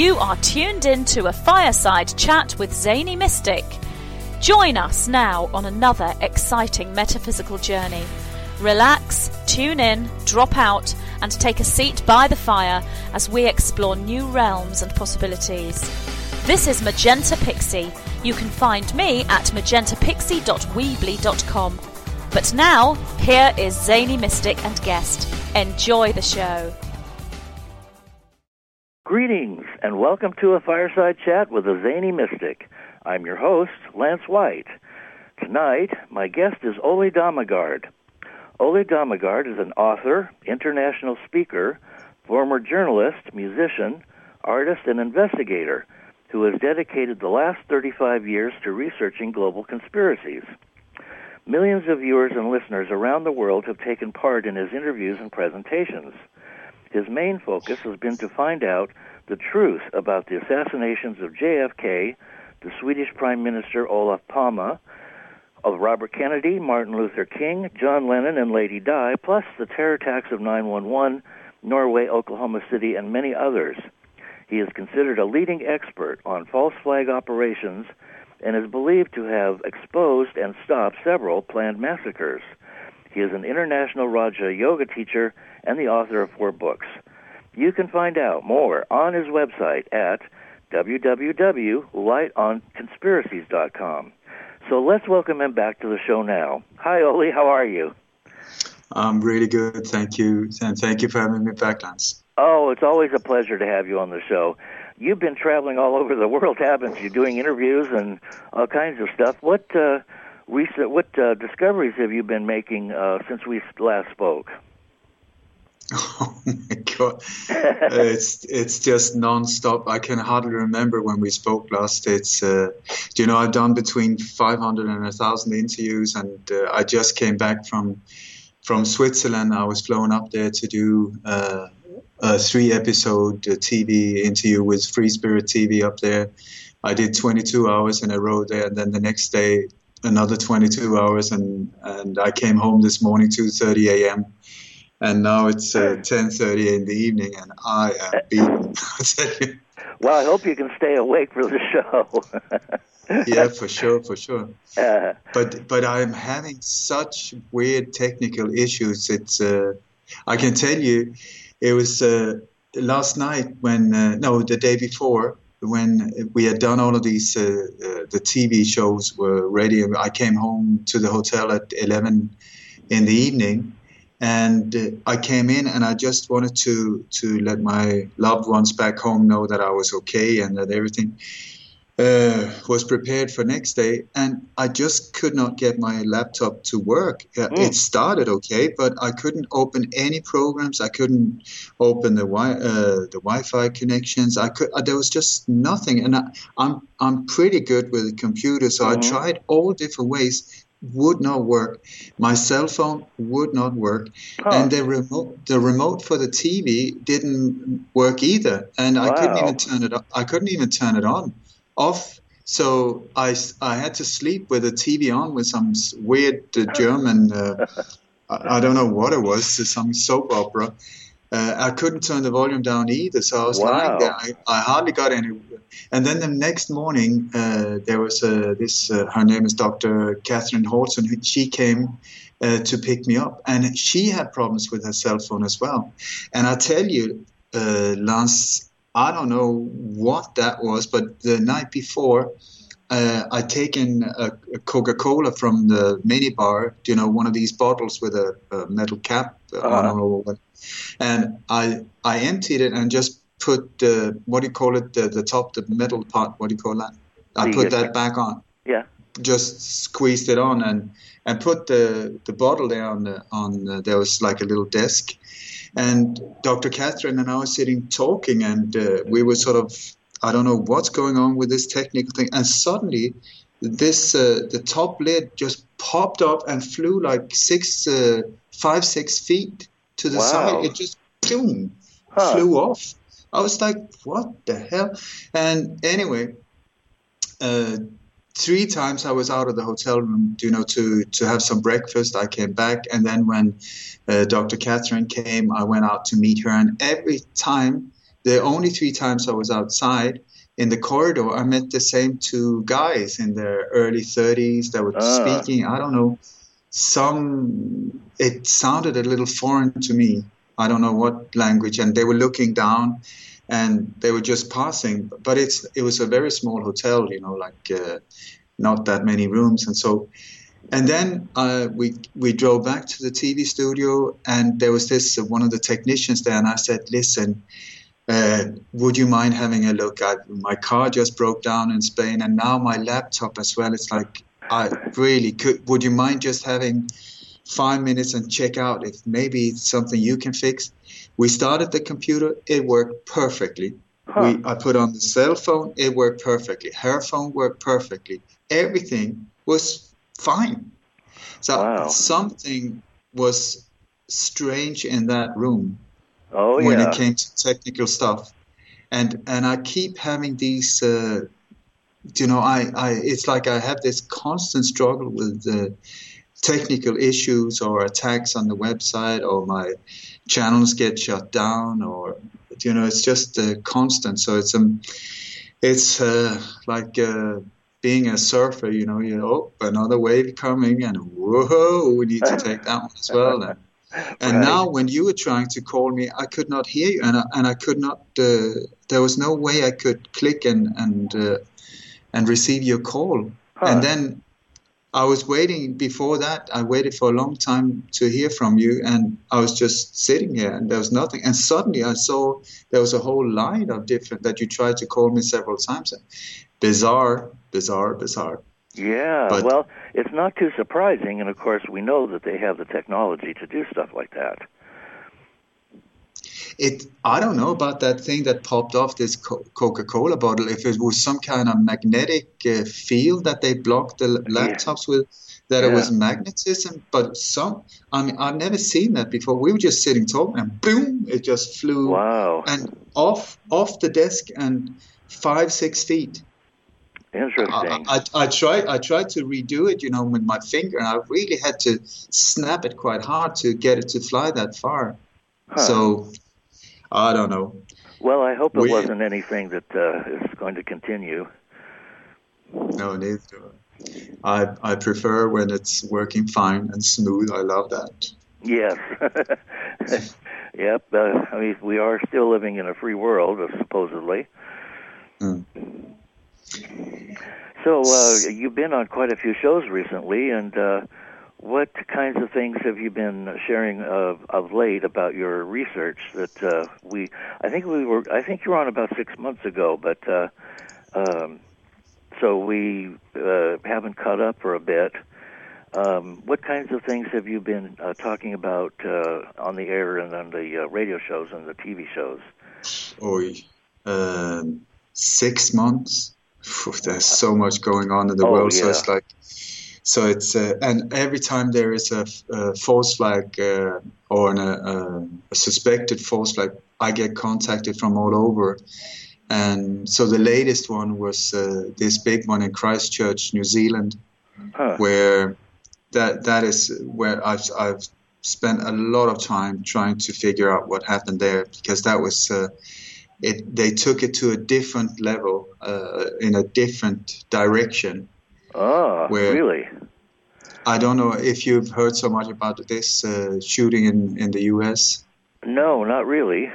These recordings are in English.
You are tuned in to a fireside chat with Zany Mystic. Join us now on another exciting metaphysical journey. Relax, tune in, drop out, and take a seat by the fire as we explore new realms and possibilities. This is Magenta Pixie. You can find me at magentapixie.weebly.com. But now, here is Zany Mystic and guest. Enjoy the show. Greetings and welcome to a fireside chat with a zany mystic. I'm your host, Lance White. Tonight, my guest is Ole Dammegard. Ole Dammegard is an author, international speaker, former journalist, musician, artist, and investigator who has dedicated the last 35 years to researching global conspiracies. Millions of viewers and listeners around the world have taken part in his interviews and presentations. His main focus has been to find out the truth about the assassinations of JFK, the Swedish Prime Minister Olof Palme, of Robert Kennedy, Martin Luther King, John Lennon, and Lady Di, plus the terror attacks of 911, Norway, Oklahoma City, and many others. He is considered a leading expert on false flag operations and is believed to have exposed and stopped several planned massacres. He is an international Raja yoga teacher and the author of four books. You can find out more on his website at www.lightonconspiracies.com. So let's welcome him back to the show now. Hi, Ole. How are you? I'm really good. Thank you. And thank you for having me back, Lance. Oh, it's always a pleasure to have you on the show. You've been traveling all over the world, haven't you? Doing interviews and all kinds of stuff. What uh, recent, what uh, discoveries have you been making uh, since we last spoke? Oh my god, it's it's just non-stop. I can hardly remember when we spoke last. It's uh, you know I've done between 500 and a thousand interviews, and uh, I just came back from from Switzerland. I was flown up there to do uh, a three-episode uh, TV interview with Free Spirit TV up there. I did 22 hours in a row there, and then the next day another 22 hours, and and I came home this morning 2:30 a.m and now it's uh, 10:30 in the evening, and I am beaten. well, I hope you can stay awake for the show. yeah, for sure, for sure. Uh, but but I'm having such weird technical issues. It's uh, I can tell you, it was uh, last night when uh, no, the day before when we had done all of these uh, the TV shows were ready. I came home to the hotel at 11 in the evening and I came in and I just wanted to to let my loved ones back home know that I was okay and that everything uh, was prepared for next day. And I just could not get my laptop to work. Mm. It started okay, but I couldn't open any programs. I couldn't open the wi- uh, the Wi-Fi connections. I could. Uh, there was just nothing. And I, am I'm, I'm pretty good with the computer, so mm-hmm. I tried all different ways would not work. My cell phone would not work, huh. and the remote the remote for the TV didn't work either, and wow. I couldn't even turn it. I couldn't even turn it on, off. So I, I had to sleep with the TV on with some weird uh, German. Uh, I, I, don't know what it was, some soap opera. Uh, I couldn't turn the volume down either, so I was wow. lying there. I, I hardly got any and then the next morning, uh, there was uh, this. Uh, her name is Dr. Katherine Horton. She came uh, to pick me up, and she had problems with her cell phone as well. And I tell you, uh, Lance, I don't know what that was, but the night before. Uh, I'd taken a, a, Coca-Cola from the mini bar, you know, one of these bottles with a, a metal cap uh-huh. on it, and I I emptied it and just put the what do you call it? The the top the metal part what do you call that? I put that back on. Yeah. Just squeezed it on and and put the the bottle there on the on the, there was like a little desk. And Dr. Katherine and I were sitting talking and uh, we were sort of I don't know what's going on with this technical thing. And suddenly this uh, the top lid just popped up and flew like six uh, five six feet to the wow. side it just boom huh. flew off I was like, what the hell? And anyway, uh, three times I was out of the hotel room, you know, to to have some breakfast. I came back, and then when uh, Dr. Katherine came, I went out to meet her, and every time the only three times I was outside in the corridor, I met the same two guys in their early 30s that were uh. speaking. I don't know, some, it sounded a little foreign to me. I don't know what language, and they were looking down and they were just passing. But it's it was a very small hotel, you know, like uh, not that many rooms, and so. And then uh, we we drove back to the TV studio, and there was this uh, one of the technicians there, and I said, "Listen, uh, would you mind having a look at my car just broke down in Spain, and now my laptop as well. It's like I really could. Would you mind just having five minutes and check out if maybe it's something you can fix?" We started the computer; it worked perfectly. Huh. We, I put on the cell phone; it worked perfectly. Her phone worked perfectly. Everything was fine. So wow. something was strange in that room oh, when yeah. it came to technical stuff. And and I keep having these, uh, you know, I, I it's like I have this constant struggle with the technical issues or attacks on the website or my channels get shut down or you know it's just uh, constant. So it's um it's uh, like uh, being a surfer, you know, you know, oh, another wave coming, and whoa, we need to take that one as well. And, and right. now, when you were trying to call me, I could not hear you, and I, and I could not. Uh, there was no way I could click and and uh, and receive your call. Huh. And then I was waiting. Before that, I waited for a long time to hear from you, and I was just sitting here, and there was nothing. And suddenly, I saw there was a whole line of different that you tried to call me several times. Bizarre, bizarre, bizarre. Yeah, but, well, it's not too surprising, and of course, we know that they have the technology to do stuff like that. It, I don't know about that thing that popped off this Coca-Cola bottle. If it was some kind of magnetic uh, field that they blocked the laptops yeah. with, that yeah. it was magnetism. But some, I mean, I've never seen that before. We were just sitting talking, and boom, it just flew wow. and off off the desk and five six feet. Interesting. I, I, I, tried I tried to redo it, you know, with my finger, and I really had to snap it quite hard to get it to fly that far. Huh. So I don't know. Well, I hope it we, wasn't anything that uh, is going to continue. No, neither do I. I I prefer when it's working fine and smooth. I love that. Yes. yep. Uh, I mean, we are still living in a free world, supposedly. Mm. So uh, you've been on quite a few shows recently, and uh, what kinds of things have you been sharing of, of late about your research? That uh, we, I think we were, I think you were on about six months ago, but uh, um, so we uh, haven't caught up for a bit. Um, what kinds of things have you been uh, talking about uh, on the air and on the uh, radio shows and the TV shows? Oh, um, six months there's so much going on in the oh, world. Yeah. So it's like, so it's uh, and every time there is a, a false flag uh, or an, a, a, suspected false flag, I get contacted from all over. And so the latest one was uh, this big one in Christchurch, New Zealand, huh. where that that is where I've I've spent a lot of time trying to figure out what happened there because that was uh, it they took it to a different level uh, in a different direction. Oh, really? I don't know if you've heard so much about this uh, shooting in, in the U.S. No, not really.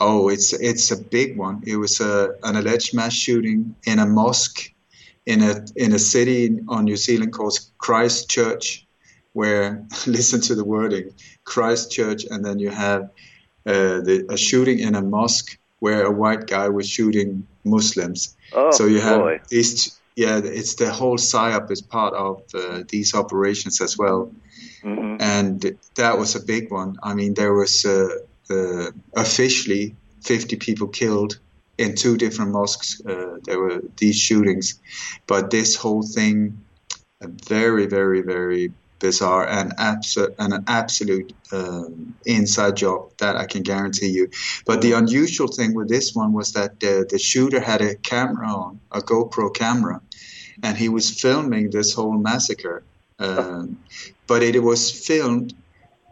Oh, it's it's a big one. It was a, an alleged mass shooting in a mosque in a in a city on New Zealand called Christchurch, where listen to the wording, Christchurch, and then you have uh, the, a shooting in a mosque where a white guy was shooting Muslims. Oh, so you have boy. these. Yeah, it's the whole psyop is part of uh, these operations as well, mm-hmm. and that was a big one. I mean, there was uh, uh officially 50 people killed in two different mosques. Uh, there were these shootings, but this whole thing, a very, very, very bizarre and, abso- and an absolute um, inside job that I can guarantee you. But the unusual thing with this one was that uh, the shooter had a camera on, a GoPro camera, and he was filming this whole massacre. Um, but it was filmed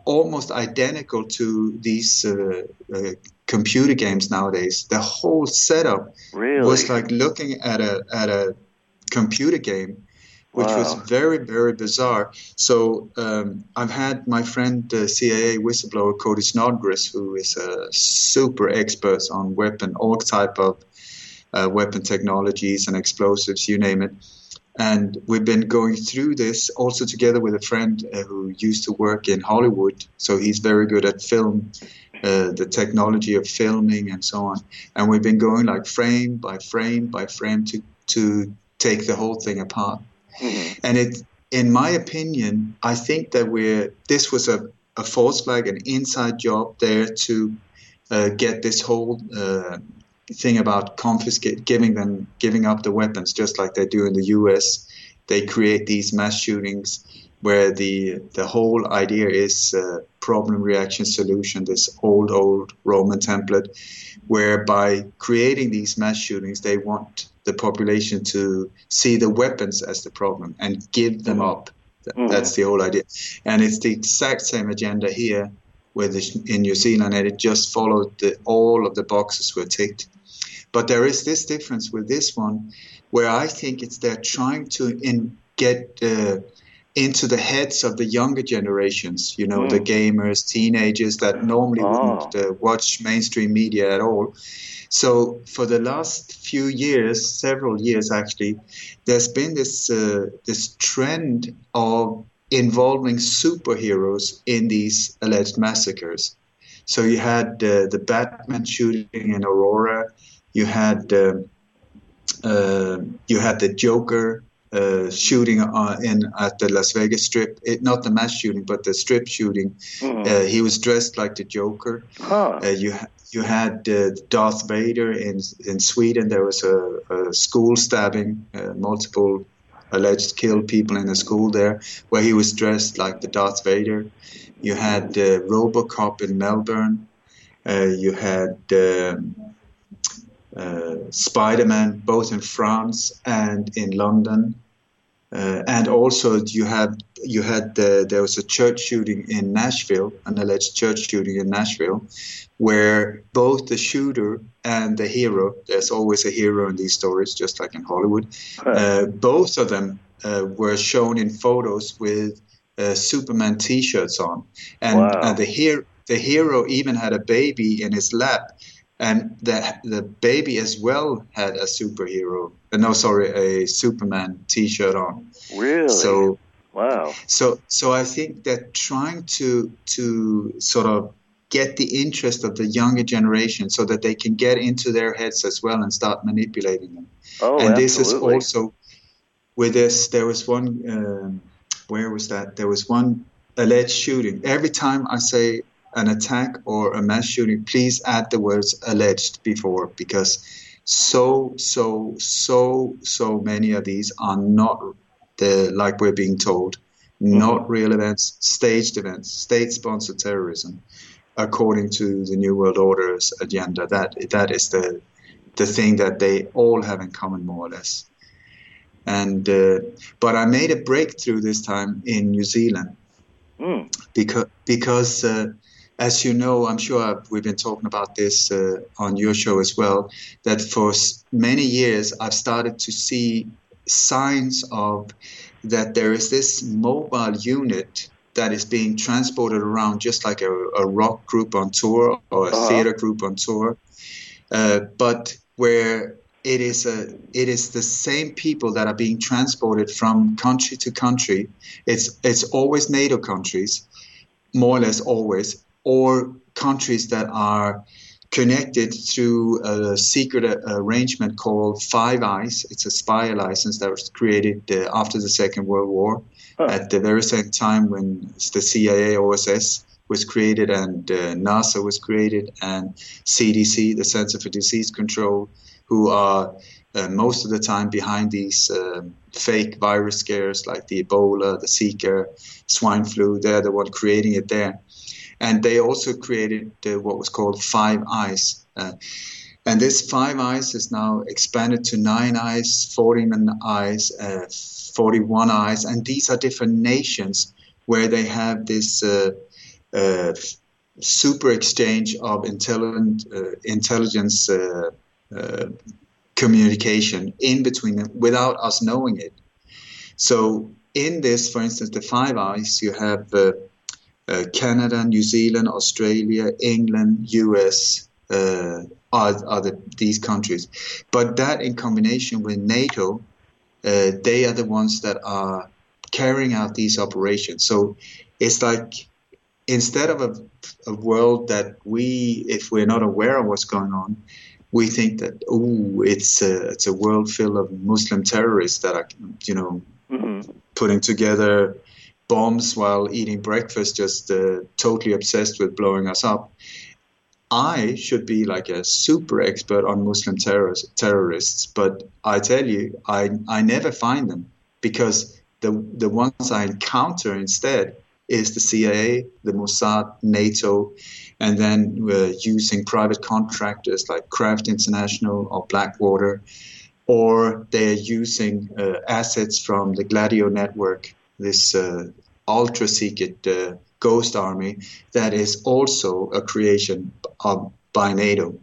almost identical to these uh, uh, computer games nowadays. The whole setup really? was like looking at a at a computer game, which wow. was very very bizarre. So um, I've had my friend the CIA whistleblower Cody Snodgrass, who is a super expert on weapon, all type of uh, weapon technologies and explosives, you name it. And we've been going through this also together with a friend uh, who used to work in Hollywood. So he's very good at film, uh, the technology of filming and so on. And we've been going like frame by frame by frame to, to take the whole thing apart. Mm-hmm. And it, in my opinion, I think that we're, this was a, a false flag, an inside job there to uh, get this whole uh, thing about confiscate, giving them, giving up the weapons, just like they do in the U.S. They create these mass shootings where the the whole idea is uh, problem reaction solution, this old old Roman template, where by creating these mass shootings, they want the population to see the weapons as the problem and give them up. Mm-hmm. That's the whole idea, and it's the exact same agenda here with in New Zealand, and it just followed the, all of the boxes were ticked. But there is this difference with this one, where I think it's they're trying to in, get uh, into the heads of the younger generations, you know, Mm. the gamers, teenagers that normally Oh. wouldn't uh, watch mainstream media at all. So for the last few years, several years actually, there's been this uh, this trend of involving superheroes in these alleged massacres. So you had uh, the Batman shooting in Aurora, you had um uh, you had the Joker uh, shooting uh, in at the Las Vegas Strip. It, not the mass shooting, but the strip shooting. Mhm. Uh, he was dressed like the Joker. huh. Uh, you you had uh, Darth Vader in in Sweden. There was a, a school stabbing, uh, multiple alleged killed people in a school there, where he was dressed like the Darth Vader. You had uh, RoboCop in Melbourne. Uh, you had um, uh, Spider-Man both in France and in London. Uh, and also you had you had the, there was a church shooting in Nashville, an alleged church shooting in Nashville, where both the shooter and the hero, there's always a hero in these stories, just like in Hollywood, uh, both of them uh, were shown in photos with uh, Superman T-shirts on, and, Wow. and the hero the hero even had a baby in his lap, and the the baby as well had a superhero. Uh, no, sorry, a Superman T-shirt on. really? So wow. so so I think that trying to to sort of get the interest of the younger generation so that they can get into their heads as well and start manipulating them. Oh, and this is also with this. There was one. Um, where was that? There was one alleged shooting. Every time I say an attack or a mass shooting, please add the words alleged before because so so so so many of these are not the like we're being told, not real events, staged events, state-sponsored terrorism, according to the New World Order's agenda. That that is the the thing that they all have in common, more or less. And uh, but I made a breakthrough this time in New Zealand Mm. because because uh, as you know, I'm sure we've been talking about this uh, on your show as well. That for many years I've started to see signs of that there is this mobile unit that is being transported around just like a, a rock group on tour or a Uh-huh. theater group on tour, uh, but where it is a it is the same people that are being transported from country to country. It's it's always NATO countries, more or less always, or countries that are connected through a secret uh, arrangement called Five Eyes. It's a spy license that was created uh, after the Second World War, Huh. at the very same time when the CIA OSS was created and uh, NASA was created and CDC, the Center for Disease Control, who are uh, most of the time behind these um fake virus scares like the Ebola, the Zika, swine flu. They're the one creating it there. And they also created uh, what was called Five Eyes. Uh, and this Five Eyes is now expanded to nine eyes, 14 eyes, uh, 41 eyes. And these are different nations where they have this uh, uh, super exchange of intelligent uh, intelligence communication in between them without us knowing it. So in this, for instance, the Five Eyes, you have Canada, New Zealand, Australia, England, US. Uh, are, are the, these countries, but that in combination with NATO, they are the ones that are carrying out these operations. So it's like instead of a, a, world that we, if we're not aware of what's going on, we think that oh, it's a it's a world filled of Muslim terrorists that are you know mm-hmm. putting together bombs while eating breakfast, just uh, totally obsessed with blowing us up. I should be like a super expert on Muslim terrorists, terrorists, but I tell you, I I never find them because the the ones I encounter instead is the CIA, the Mossad, NATO, and then we're using private contractors like Craft International or Blackwater, or they're using uh, assets from the Gladio network, this uh, ultra secret uh, ghost army that is also a creation of, by NATO.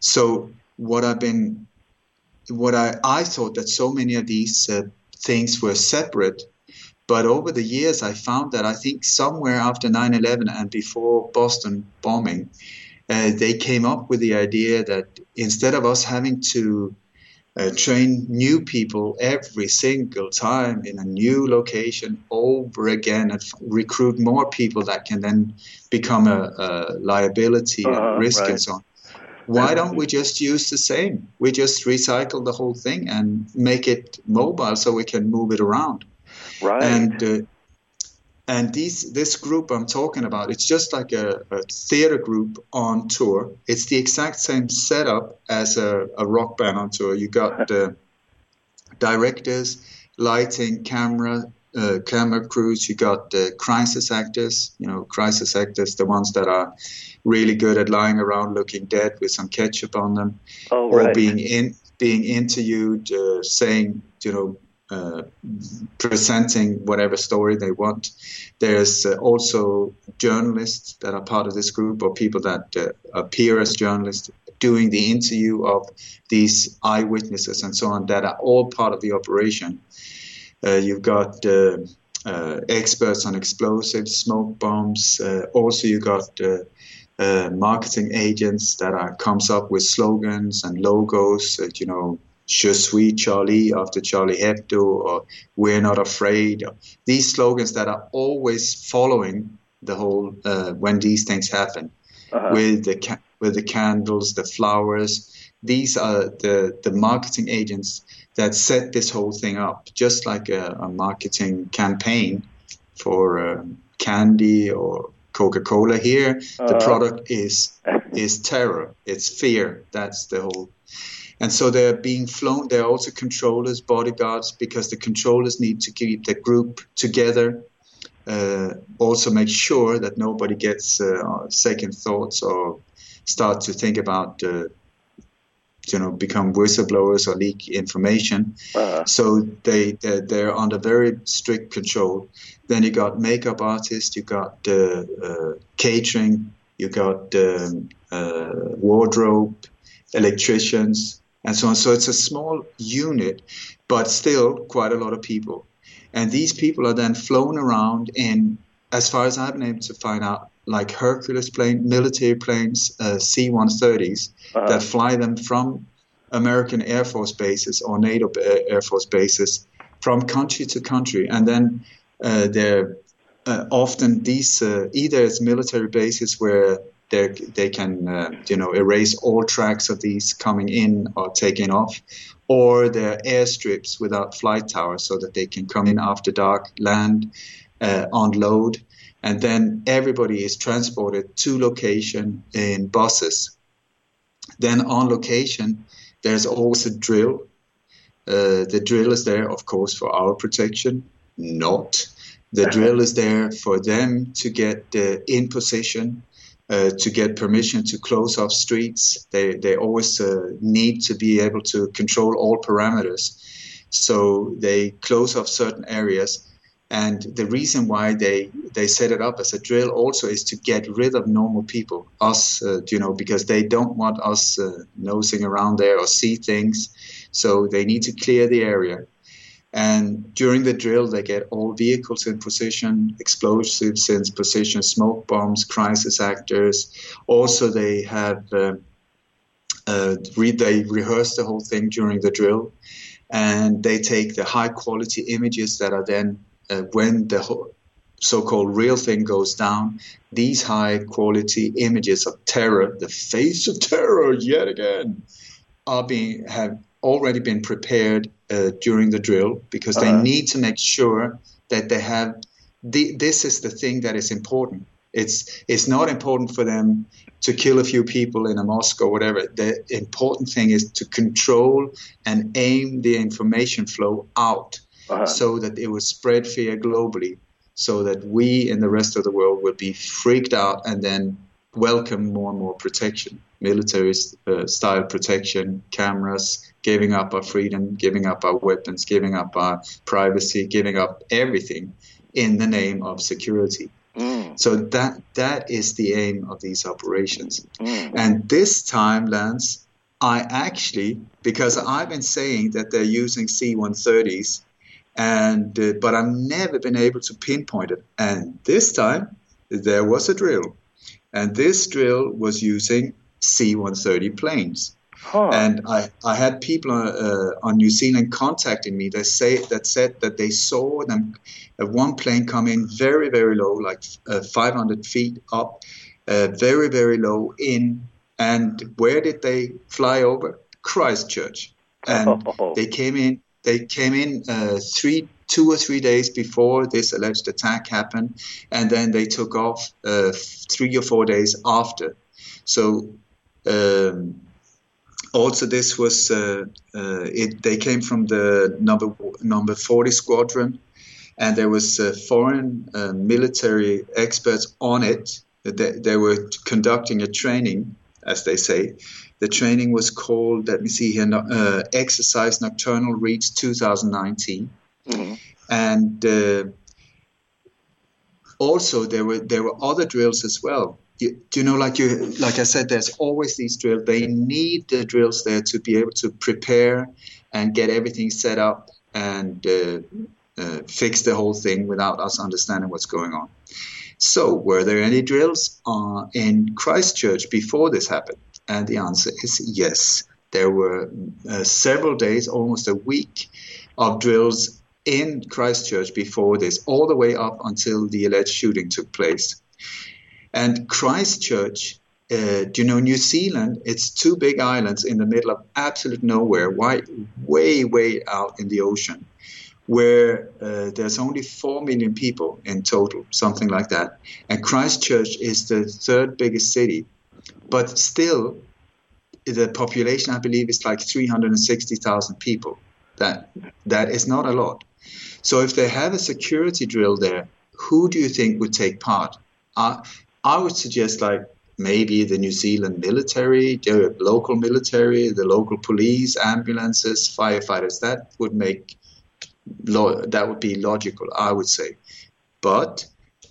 So what I've been, what I, I thought that so many of these uh, things were separate but over the years, I found that I think somewhere after 9 11 and before Boston bombing, uh, they came up with the idea that instead of us having to uh, train new people every single time in a new location over again and f- recruit more people that can then become a, a liability uh, and uh-huh, risk right. and so on. Why don't we just use the same? We just recycle the whole thing and make it mobile so we can move it around. Right. And uh, and these this group I'm talking about, it's just like a, a, theater group on tour. It's the exact same setup as a, a rock band on tour. You got the directors, lighting, camera, uh, camera crews. You got the crisis actors. You know, crisis actors, the ones that are really good at lying around looking dead with some ketchup on them, oh, right. or being in being interviewed, uh, saying you know uh, presenting whatever story they want. There's uh, also journalists that are part of this group, or people that uh, appear as journalists doing the interview of these eyewitnesses and so on, that are all part of the operation. Uh, you've got uh, experts on explosives, smoke bombs. also, you got marketing agents that are, comes up with slogans and logos. you know, Je suis Charlie after Charlie Hebdo or We're Not Afraid. These slogans that are always following the whole uh, when these things happen uh-huh. with the ca- with the candles, the flowers. These are the the marketing agents that set this whole thing up, just like a, a marketing campaign for uh, candy or Coca-Cola. Here, uh-huh. the product is is terror. It's fear. That's the whole and so they're being flown. They're also controllers, bodyguards, because the controllers need to keep the group together. Uh, also, make sure that nobody gets uh, second thoughts or start to think about, uh, you know, become whistleblowers or leak information. Uh-huh. So they they're, they're, under very strict control. Then you got makeup artists, you got uh, catering, you got um, uh, wardrobe, electricians, and so on. So it's a small unit, but still quite a lot of people. And these people are then flown around in, as far as I've been able to find out, like Hercules planes, military planes, uh, C-130s uh-huh. that fly them from American Air Force bases or NATO Air Force bases from country to country, and then uh, they're uh, often these uh, either it's military bases where they they can uh, you know erase all tracks of these coming in or taking off, or they're airstrips without flight towers so that they can come in after dark, land, uh, unload, and then everybody is transported to location in buses. Then on location, there's always a drill. Uh, the drill is there, of course, for our protection. Not. The drill is there for them to get uh, in position uh, to get permission to close off streets. They, they always uh, need to be able to control all parameters. So they close off certain areas. And the reason why they, they set it up as a drill also is to get rid of normal people, us, uh, you know, because they don't want us uh, nosing around there or see things. So they need to clear the area. And during the drill, they get all vehicles in position, explosives in position, smoke bombs, crisis actors. Also, they have uh, uh, re- they rehearse the whole thing during the drill, and they take the high quality images that are then uh, when the whole so-called real thing goes down. These high quality images of terror, the face of terror yet again, are being have already been prepared uh, during the drill because uh-huh. they need to make sure that they have the, this is the thing that is important. It's it's not important for them to kill a few people in a mosque or whatever. The important thing is to control and aim the information flow out uh-huh. so that it will spread fear globally, so that we in the rest of the world will be freaked out and then welcome more and more protection, military uh, style protection, cameras, giving up our freedom, giving up our weapons, giving up our privacy, giving up everything in the name of security. Mm. So that that is the aim of these operations. Mm. And this time, Lance, I actually because I've been saying that they're using C-130s, and uh, but I've never been able to pinpoint it. And this time, there was a drill, and this drill was using C-130 planes. Huh. And I, I had people uh, on New Zealand contacting me that say that said that they saw them uh, one plane come in very very low, like uh, 500 feet up, uh, very very low in. And where did they fly over? Christchurch, and oh. they came in. They came in uh, three, two or three days before this alleged attack happened, and then they took off uh, three or four days after. So. Um, also this was uh, uh, it, they came from the number number 40 squadron and there was uh, foreign uh, military experts on it. They, they, were conducting a training as they say. The training was called let me see here uh, exercise nocturnal reach 2019 mm-hmm. and uh, also there were there were other drills as well you, do you know, like you, like I said, there's always these drills. They need the drills there to be able to prepare and get everything set up and uh, uh, fix the whole thing without us understanding what's going on. So, were there any drills uh, in Christchurch before this happened? And the answer is yes. There were uh, several days, almost a week, of drills in Christchurch before this, all the way up until the alleged shooting took place. And Christchurch, uh, do you know New Zealand? It's two big islands in the middle of absolute nowhere, way, way, way out in the ocean, where uh, there's only four million people in total, something like that. And Christchurch is the third biggest city, but still, the population I believe is like 360,000 people. That that is not a lot. So if they have a security drill there, who do you think would take part? Uh, I would suggest like maybe the New Zealand military, the local military, the local police, ambulances, firefighters. That would make that would be logical, I would say. But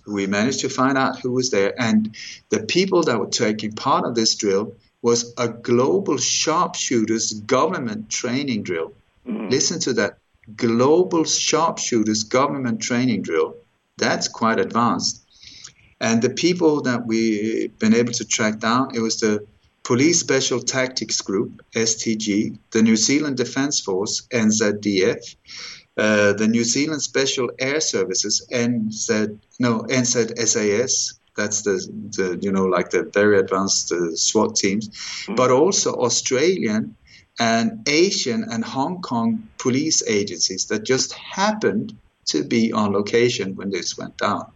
we managed to find out who was there, and the people that were taking part of this drill was a global sharpshooters government training drill. Mm. Listen to that global sharpshooters government training drill. That's quite advanced. And the people that we've been able to track down, it was the Police Special Tactics Group, STG, the New Zealand Defence Force, NZDF, uh, the New Zealand Special Air Services, NZ, no, NZSAS, that's the, the you know like the very advanced uh, SWAT teams, mm-hmm. but also Australian and Asian and Hong Kong police agencies that just happened to be on location when this went down.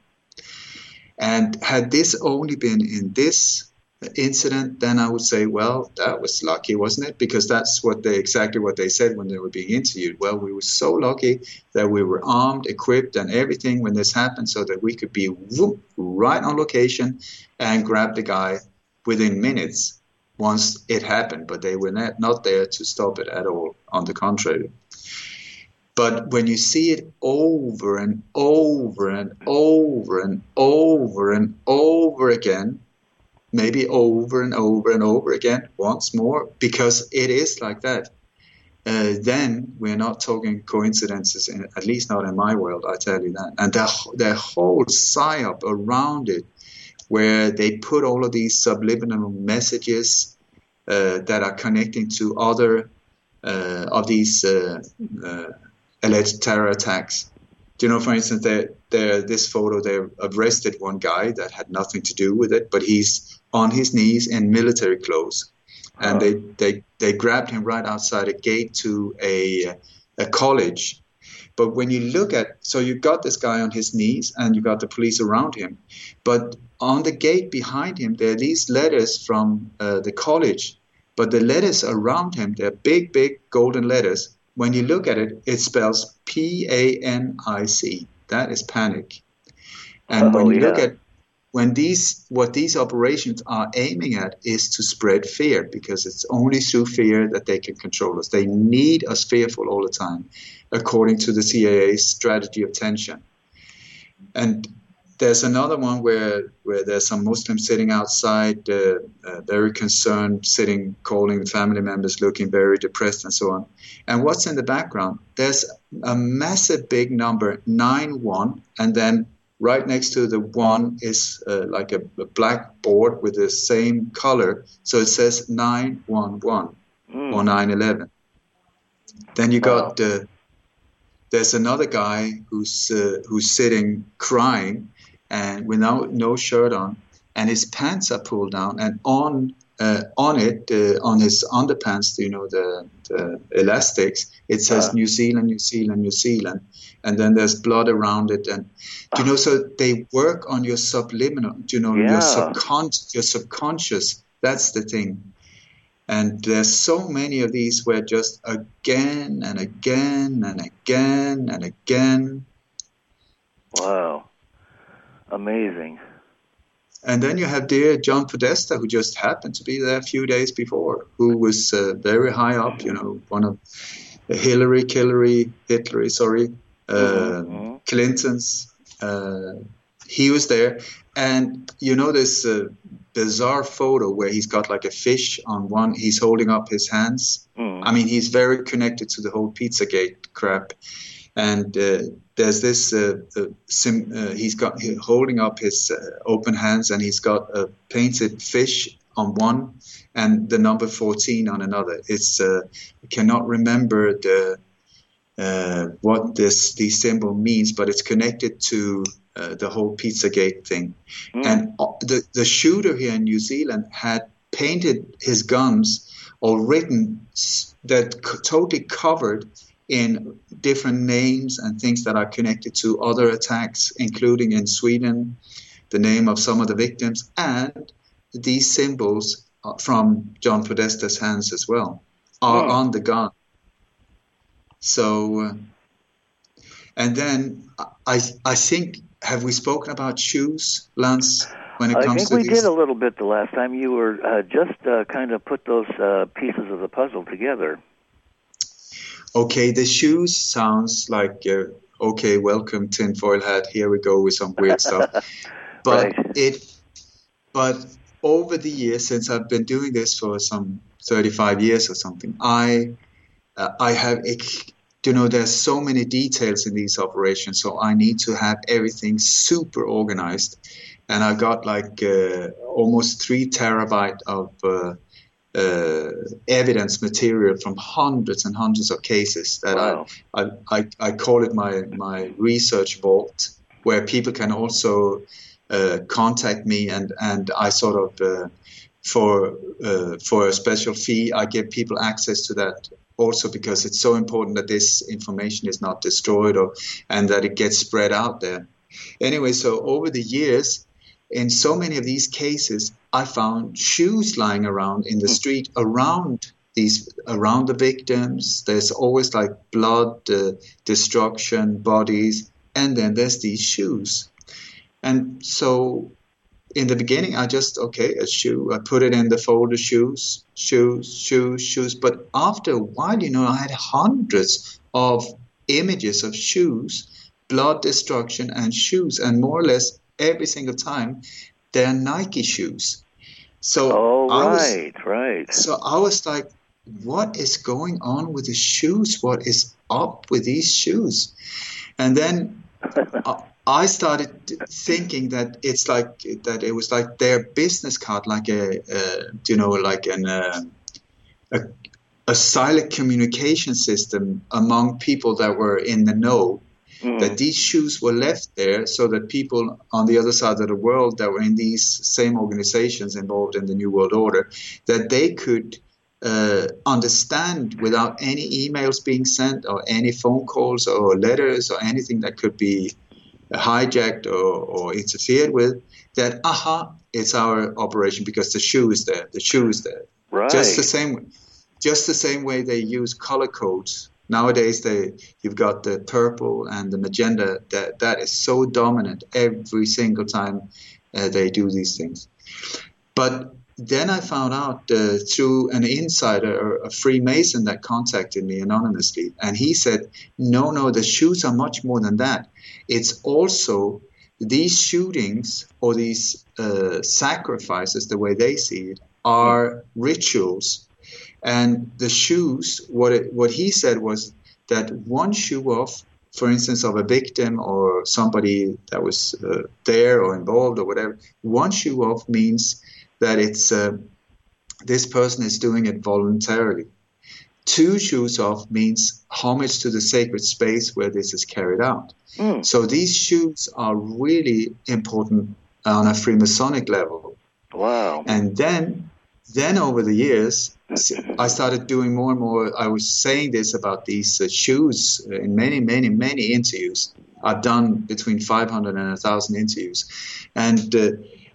And had this only been in this incident, then I would say, well, that was lucky, wasn't it? Because that's what they exactly what they said when they were being interviewed. Well, we were so lucky that we were armed, equipped, and everything when this happened, so that we could be whoop, right on location and grab the guy within minutes once it happened. But they were not, not there to stop it at all. On the contrary. But when you see it over and over and over and over and over again, maybe over and over and over again once more, because it is like that, uh, then we're not talking coincidences, in, at least not in my world, I tell you that. And the, whole psyop around it, where they put all of these subliminal messages uh, that are connecting to other uh, of these uh, uh, alleged terror attacks. Do you know, for instance, they, this photo, they arrested one guy that had nothing to do with it, but he's on his knees in military clothes. And they, they, they grabbed him right outside a gate to a, a college. But when you look at, so you got this guy on his knees and you got the police around him. But on the gate behind him, there are these letters from uh, the college. But the letters around him, they're big, big golden letters when you look at it, it spells P A N I C. That is panic. And oh, when you yeah. look at when these what these operations are aiming at is to spread fear because it's only through fear that they can control us. They need us fearful all the time, according to the CIA's strategy of tension. And there's another one where, where there's some Muslims sitting outside, uh, uh, very concerned, sitting, calling family members, looking very depressed, and so on. And what's in the background? There's a massive big number, 9 1, and then right next to the 1 is uh, like a, a, black board with the same color. So it says 911 mm. or 911. Then you got wow. the there's another guy who's uh, who's sitting crying and without no shirt on, and his pants are pulled down, and on uh, on it, uh, on his underpants, you know, the, the elastics, it says uh. New Zealand, New Zealand, New Zealand, and then there's blood around it, and you know, so they work on your subliminal, you know, yeah. your subconscious, your subconscious. That's the thing. And there's so many of these where just again and again and again and again. Amazing. And then you have dear John Podesta, who just happened to be there a few days before, who was uh, very high up, you know, one of Hillary, Hillary, Hitler, sorry, uh, mm-hmm. Clinton's. Uh, he was there. And you know this uh, bizarre photo where he's got like a fish on one, he's holding up his hands. Mm. I mean, he's very connected to the whole Pizzagate crap and uh, there's this uh, uh, sim, uh, he's got he's holding up his uh, open hands and he's got a painted fish on one and the number 14 on another it's uh, I cannot remember the what this the symbol means but it's connected to the whole Pizzagate thing mm. and the the shooter here in New Zealand had painted his guns or written that totally covered in different names and things that are connected to other attacks, including in Sweden, the name of some of the victims, and these symbols from John Podesta's hands as well are on the gun. So, uh, and then I, I think, have we spoken about shoes, Lance? When it I comes think we these? did a little bit the last time. You were uh, just uh, kind of put those uh, pieces of the puzzle together okay, the shoes sounds like uh, okay, welcome tinfoil hat. Here we go with some weird stuff. But right. it, but over the years since I've been doing this for some 35 years or something, I, uh, I have, you know, there's so many details in these operations, so I need to have everything super organized, and I've got like uh, almost three terabyte of uh, evidence material from hundreds and hundreds of cases that wow. I, I, I, call it my, my research vault, where people can also uh, contact me and, and I sort of, uh, for, uh, for a special fee, I give people access to that also because it's so important that this information is not destroyed or, and that it gets spread out there. Anyway, so over the years, in so many of these cases, I found shoes lying around in the hmm. street around these around the victims. There's always like blood, uh, destruction, bodies, and then there's these shoes. And so in the beginning, I just okay a shoe. I put it in the folder shoes, shoes, shoes, shoes. But after a while, you know, I had hundreds of images of shoes, blood destruction, and shoes, and more or less every single time they're Nike shoes. So oh, right, was, right. So I was like, what is going on with the shoes? What is up with these shoes? And then I started thinking that it's like that it was like their business card, like a, a you know, like an uh, a, a silent communication system among people that were in the know. Mm. That these shoes were left there so that people on the other side of the world that were in these same organizations involved in the New World Order, that they could uh, understand without any emails being sent or any phone calls or letters or anything that could be hijacked or, or interfered with, that aha, it's our operation because the shoe is there. The shoe is there. Right. Just the same, just the same way they use color codes nowadays. They you've got the purple and the magenta. That that is so dominant every single time uh, they do these things. But then I found out uh, through an insider, a Freemason that contacted me anonymously, and he said, "No, no, the shoes are much more than that. It's also these shootings or these uh, sacrifices, the way they see it, are rituals. And the shoes, what it, what he said was that one shoe off, for instance, of a victim or somebody that was uh, there or involved or whatever, one shoe off means that it's uh, this person is doing it voluntarily. Two shoes off means homage to the sacred space where this is carried out. Mm. So these shoes are really important on a Freemasonic level. Wow. And then then over the years, I started doing more and more. I was saying this about these uh, shoes in many, many, many interviews. I've done between 500 and 1,000 interviews. And uh,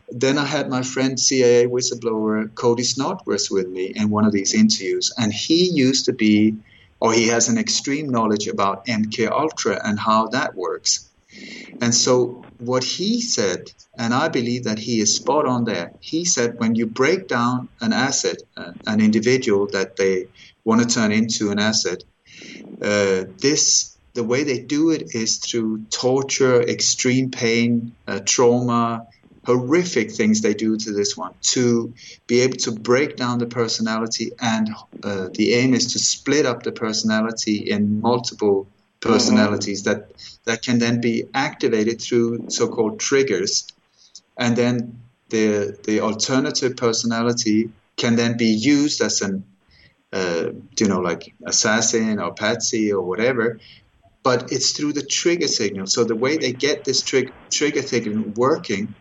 then I had my friend CIA whistleblower Cody Snodgres with me in one of these interviews, and he used to be, or he has an extreme knowledge about MK Ultra and how that works. And so what he said, and I believe that he is spot on there. He said when you break down an asset, uh, an individual that they want to turn into an asset, uh, this the way they do it is through torture, extreme pain, uh, trauma, horrific things they do to this one to be able to break down the personality and uh, the aim is to split up the personality in multiple personalities mm-hmm. that that can then be activated through so-called triggers. And then the the alternative personality can then be used as an uh, you know like assassin or patsy or whatever. But it's through the trigger signal. So the way they get this trig- trigger signal working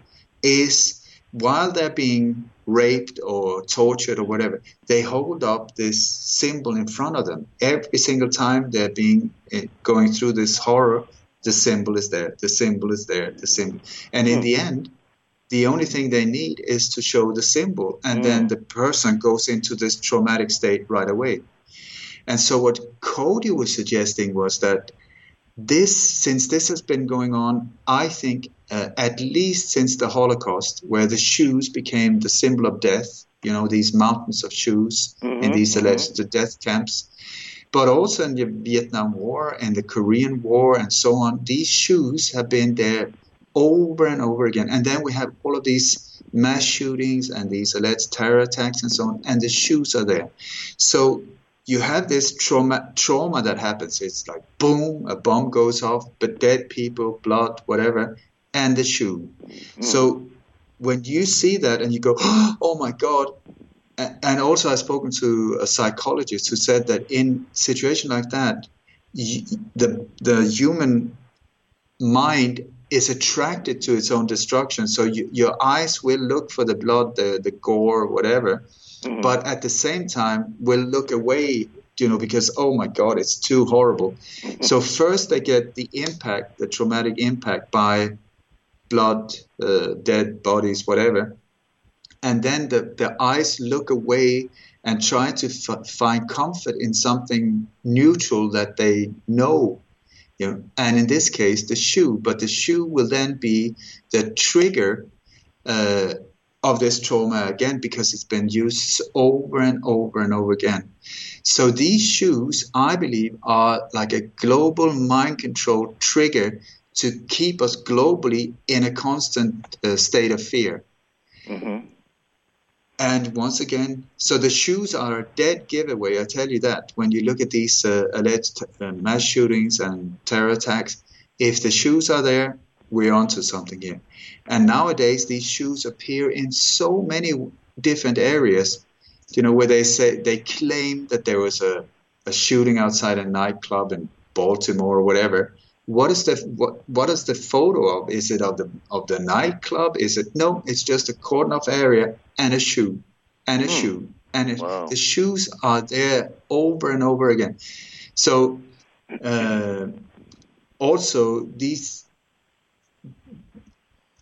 is while they're being raped or tortured or whatever, they hold up this symbol in front of them. Every single time they're being eh, going through this horror, the symbol is there, the symbol is there, the symbol. And in mm. the end, the only thing they need is to show the symbol, and mm. then the person goes into this traumatic state right away. And so, what Cody was suggesting was that this, since this has been going on, I think uh, at least since the Holocaust, where the shoes became the symbol of death, you know, these mountains of shoes mm-hmm, in these mm-hmm. alleged death camps, but also in the Vietnam War and the Korean War and so on, these shoes have been there over and over again. And then we have all of these mass shootings and these alleged terror attacks and so on, and the shoes are there. So you have this trauma trauma that happens. It's like boom, a bomb goes off, but dead people, blood, whatever, and the shoe. Mm. So when you see that and you go, oh my god, and also I've spoken to a psychologist who said that in situation like that, the the human mind is attracted to its own destruction. So you, your eyes will look for the blood, the the gore, whatever mm-hmm. but at the same time will look away you know because oh my god it's too horrible so first they get the impact the traumatic impact by blood uh, dead bodies whatever. And then the, the eyes look away and try to f- find comfort in something neutral that they know you know. And in this case the shoe. But the shoe will then be the trigger uh, of this trauma again because it's been used over and over and over again. So these shoes, I believe, are like a global mind control trigger to keep us globally in a constant uh, state of fear. Mm-hmm. And once again, so the shoes are a dead giveaway. I tell you that when you look at these uh, alleged uh, mass shootings and terror attacks, if the shoes are there, we're onto something here. And nowadays, these shoes appear in so many different areas. You know, where they say they claim that there was a, a shooting outside a nightclub in Baltimore or whatever. What is the what what is the photo of? Is it of the of the nightclub? Is it no? It's just a cordon off area and a shoe, and a hmm. shoe, and it, wow. the shoes are there over and over again. So uh, also these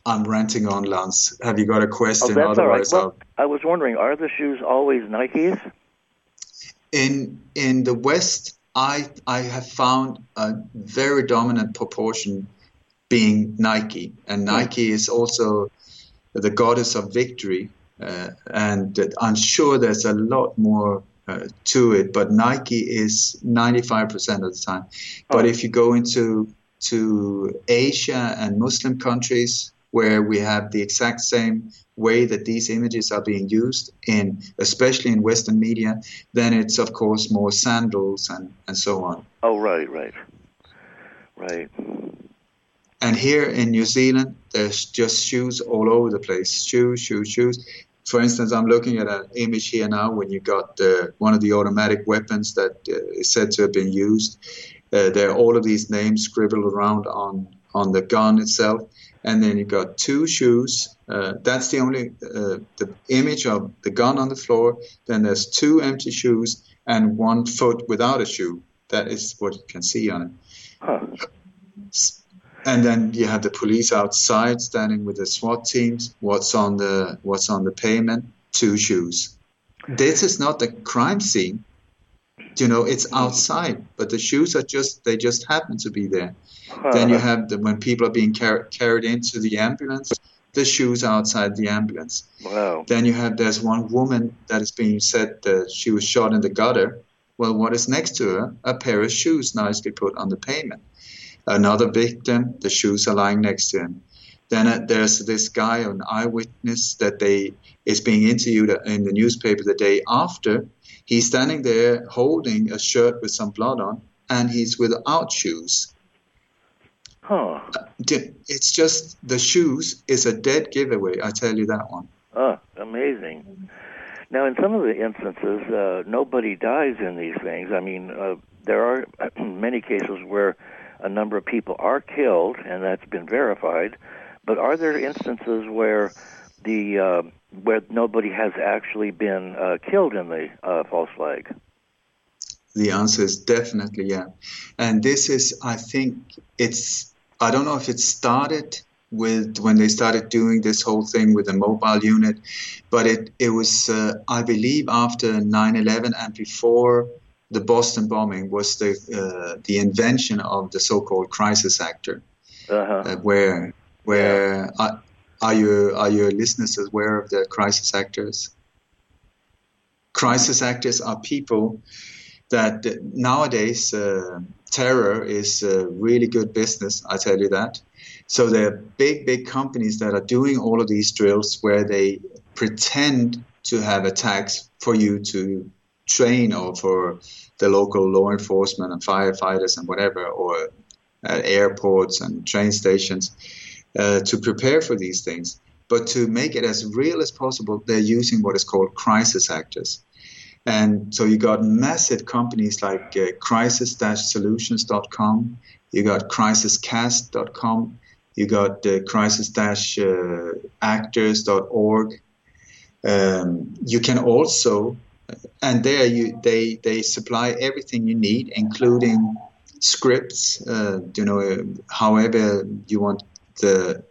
I'm ranting on, Lance. Have you got a question? Oh, Otherwise, right. Well, I was wondering, are the shoes always Nikes? In in the West, I I have found a very dominant proportion being Nike, and. Nike is also the goddess of victory, uh, and I'm sure there's a lot more uh, to it, but Nike is 95% of the time. But oh. if you go into to Asia and Muslim countries, where we have the exact same way that these images are being used in, especially in Western media, then it's of course more sandals and, and so on. Oh, right, right, right. And here in New Zealand, there's just shoes all over the place. Shoes, shoes, shoes. For instance, I'm looking at an image here now when you got uh, one of the automatic weapons that uh, is said to have been used. Uh, there are all of these names scribbled around on, on the gun itself and then you got two shoes. Uh, that's the only uh, the image of the gun on the floor. Then there's two empty shoes and one foot without a shoe. That is what you can see on it. Huh. And then you have the police outside standing with the SWAT teams. What's on the what's on the pavement? Two shoes. This is not the crime scene. You know, it's outside, but the shoes are just they just happen to be there. Then you have the, when people are being car- carried into the ambulance, the shoes outside the ambulance. Wow. Then you have there's one woman that is being said that she was shot in the gutter. Well, what is next to her? A pair of shoes nicely put on the pavement. Another victim, the shoes are lying next to him. Then uh, there's this guy, an eyewitness that they is being interviewed in the newspaper the day after. He's standing there holding a shirt with some blood on, and he's without shoes. Huh. It's just the shoes is a dead giveaway. I tell you that one. Oh, amazing. Now, in some of the instances, uh, nobody dies in these things. I mean, uh, there are many cases where a number of people are killed, and that's been verified. But are there instances where the uh, where nobody has actually been uh, killed in the uh, false flag? The answer is definitely yeah, and this is I think it's I don't know if it started with when they started doing this whole thing with the mobile unit, but it it was uh, I believe after 9/11 and before the Boston bombing was the uh, the invention of the so-called crisis actor, uh-huh. uh, where where yeah. Are you are your listeners aware of the crisis actors? Crisis actors are people that nowadays uh, terror is a really good business, I tell you that. So there are big, big companies that are doing all of these drills where they pretend to have attacks for you to train or for the local law enforcement and firefighters and whatever, or at airports and train stations uh, to prepare for these things. But to make it as real as possible, they're using what is called crisis actors. And so you got massive companies like uh, crisis-solutions.com, you got crisiscast.com, you got uh, crisis-actors.org. Um, you can also, and there you they they supply everything you need, including scripts. Uh, you know, however you want the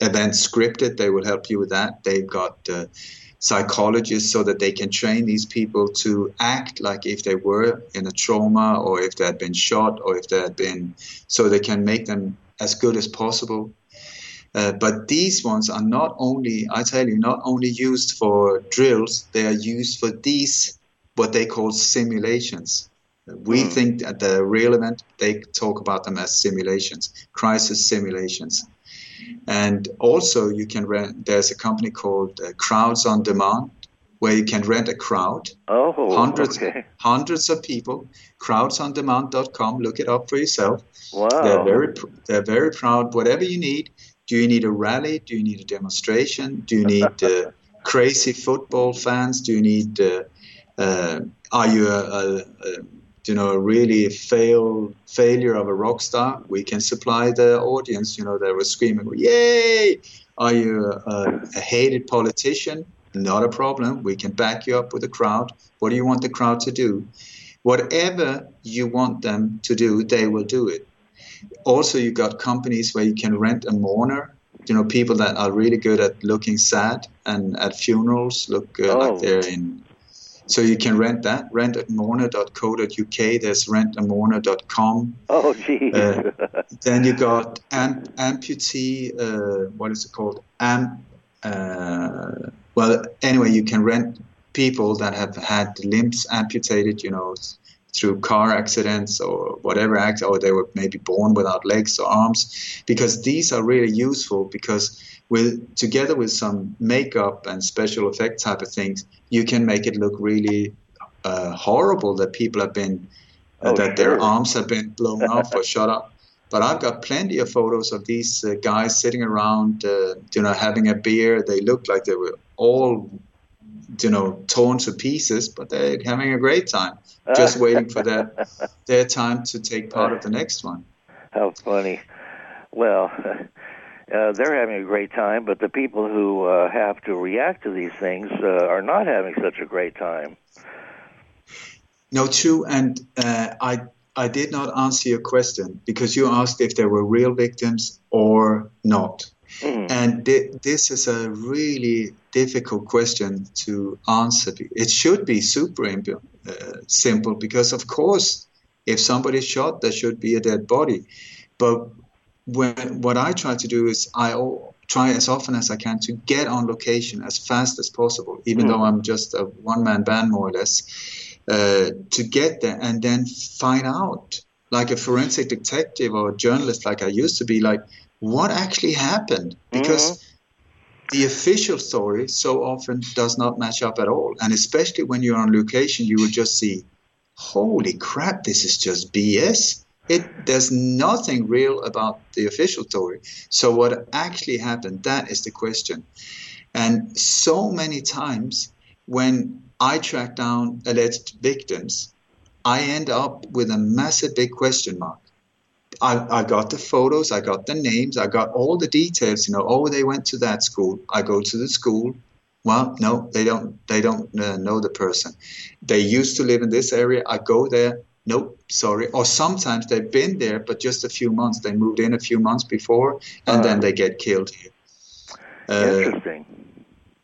event scripted, they will help you with that. They've got uh, psychologists so that they can train these people to act like if they were in a trauma or if they had been shot or if they had been, so they can make them as good as possible. Uh, but these ones are not only, I tell you, not only used for drills, they are used for these, what they call simulations. We mm. think at the real event, they talk about them as simulations, crisis simulations. And also, you can rent, there's a company called uh, Crowds on Demand where you can rent a crowd. Oh, hundreds, okay. hundreds of people. Crowdsondemand.com. Look it up for yourself. Wow. They're very, they're very proud. Whatever you need. Do you need a rally? Do you need a demonstration? Do you need uh, crazy football fans? Do you need? Uh, uh, are you a, a, a you know, a really fail failure of a rock star, we can supply the audience. You know, they were screaming, "Yay!" Are you a, a, hated politician? Not a problem. We can back you up with a crowd. What do you want the crowd to do? Whatever you want them to do, they will do it. Also, you've got companies where you can rent a mourner. You know, people that are really good at looking sad and at funerals look uh, oh. like they're in so you can rent that, rent at mourner.co.uk. There's rentamourner.com. Oh, geez. Uh, then you got amp, amputee, uh, what is it called? Amp, uh, well, anyway, you can rent people that have had limbs amputated, you know, through car accidents or whatever, act, or they were maybe born without legs or arms, because these are really useful because with together with some makeup and special effect type of things, you can make it look really uh, horrible that people have been uh, oh, that sure. their arms have been blown off or shot up. But I've got plenty of photos of these uh, guys sitting around, uh, you know, having a beer. They look like they were all, you know, torn to pieces, but they're having a great time, just waiting for their their time to take part of the next one. How funny! Well, uh, they're having a great time, but the people who uh, have to react to these things uh, are not having such a great time. No, true. And uh, I I did not answer your question because you asked if there were real victims or not. Mm. And th- this is a really difficult question to answer. It should be super imp- uh, simple because, of course, if somebody's shot, there should be a dead body. But when what I try to do is I try as often as I can to get on location as fast as possible, even mm. though I'm just a one man band more or less, uh, to get there and then find out, like a forensic detective or a journalist, like I used to be, like what actually happened because. Mm. The official story so often does not match up at all. And especially when you're on location, you will just see, holy crap, this is just BS it there's nothing real about the official story. So what actually happened? That is the question. And so many times when I track down alleged victims, I end up with a massive big question mark. I, I, got the photos, I got the names, I got all the details. You know, oh, they went to that school. I go to the school. Well, no, they don't. They don't uh, know the person. They used to live in this area. I go there nope, sorry. Or sometimes they've been there, but just a few months. They moved in a few months before, and uh, then they get killed here. Uh, interesting.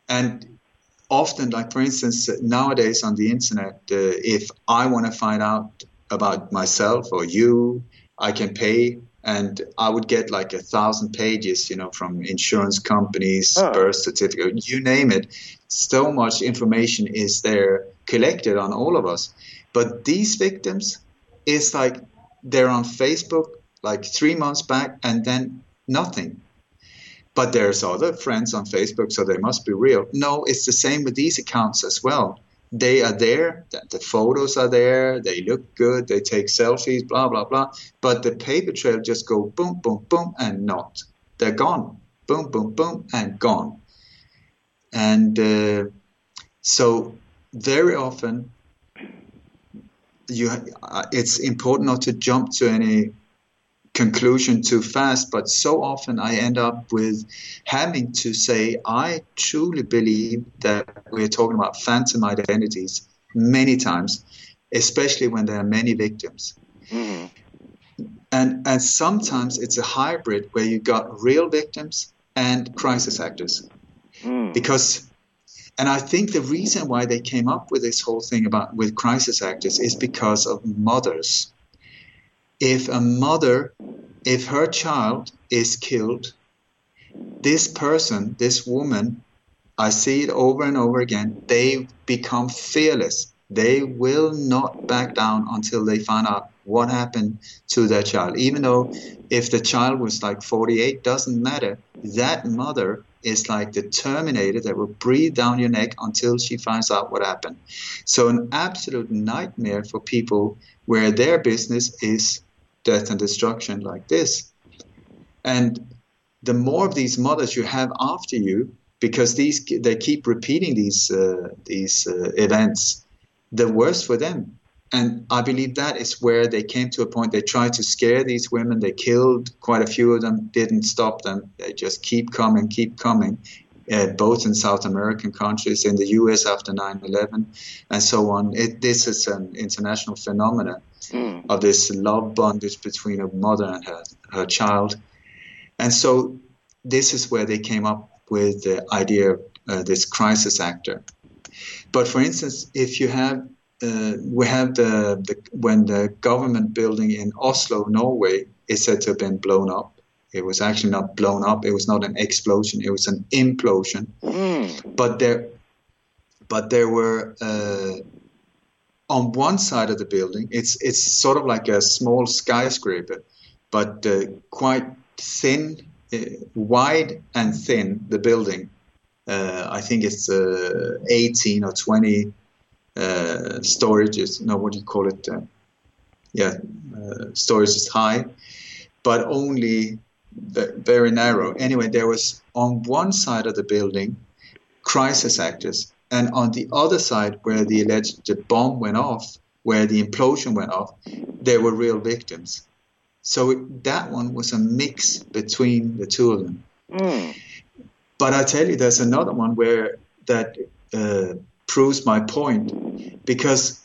And often, like for instance, nowadays on the internet, uh, if I want to find out about myself or you, I can pay. And I would get like a thousand pages, you know, from insurance companies, oh. birth certificate, you name it. So much information is there collected on all of us. But these victims, it's like they're on Facebook like three months back and then nothing. But there's other friends on Facebook, so they must be real. No, it's the same with these accounts as well. They are there, the photos are there, they look good, they take selfies, blah, blah, blah. But the paper trail just go boom, boom, boom, and not. They're gone. Boom, boom, boom, and gone. And uh, so very often you uh, it's important not to jump to any conclusion too fast but so often i end up with having to say i truly believe that we're talking about phantom identities many times especially when there are many victims mm-hmm. and and sometimes it's a hybrid where you got real victims and crisis actors mm. because and I think the reason why they came up with this whole thing about with crisis actors is because of mothers. If a mother, if her child is killed, this person, this woman, I see it over and over again, they become fearless. They will not back down until they find out what happened to their child. Even though if the child was like 48, doesn't matter. That mother is like the Terminator that will breathe down your neck until she finds out what happened. So, an absolute nightmare for people where their business is death and destruction like this. And the more of these mothers you have after you, because these they keep repeating these uh, these uh, events, the worse for them and I believe that is where they came to a point. They tried to scare these women. They killed quite a few of them. Didn't stop them. They just keep coming, keep coming. Uh, both in South American countries, in the U.S. after 9/11, and so on. It, this is an international phenomenon mm. of this love bondage between a mother and her, her child, and so this is where they came up with the idea of uh, this crisis actor. But for instance, if you have uh, we have the, the, when the government building in Oslo, Norway, is said to have been blown up. It was actually not blown up. It was not an explosion. It was an implosion. Mm. But there, but there were uh, on one side of the building. It's it's sort of like a small skyscraper, but uh, quite thin, uh, wide and thin. The building. Uh, I think it's uh, 18 or 20 uh, storage no what do you call it uh, yeah storage is high but only very narrow anyway there was on one side of the building crisis actors and on the other side where the alleged bomb went off where the implosion went off there were real victims so that one was a mix between the two of them mm. but i tell you there's another one where that uh, proves my point because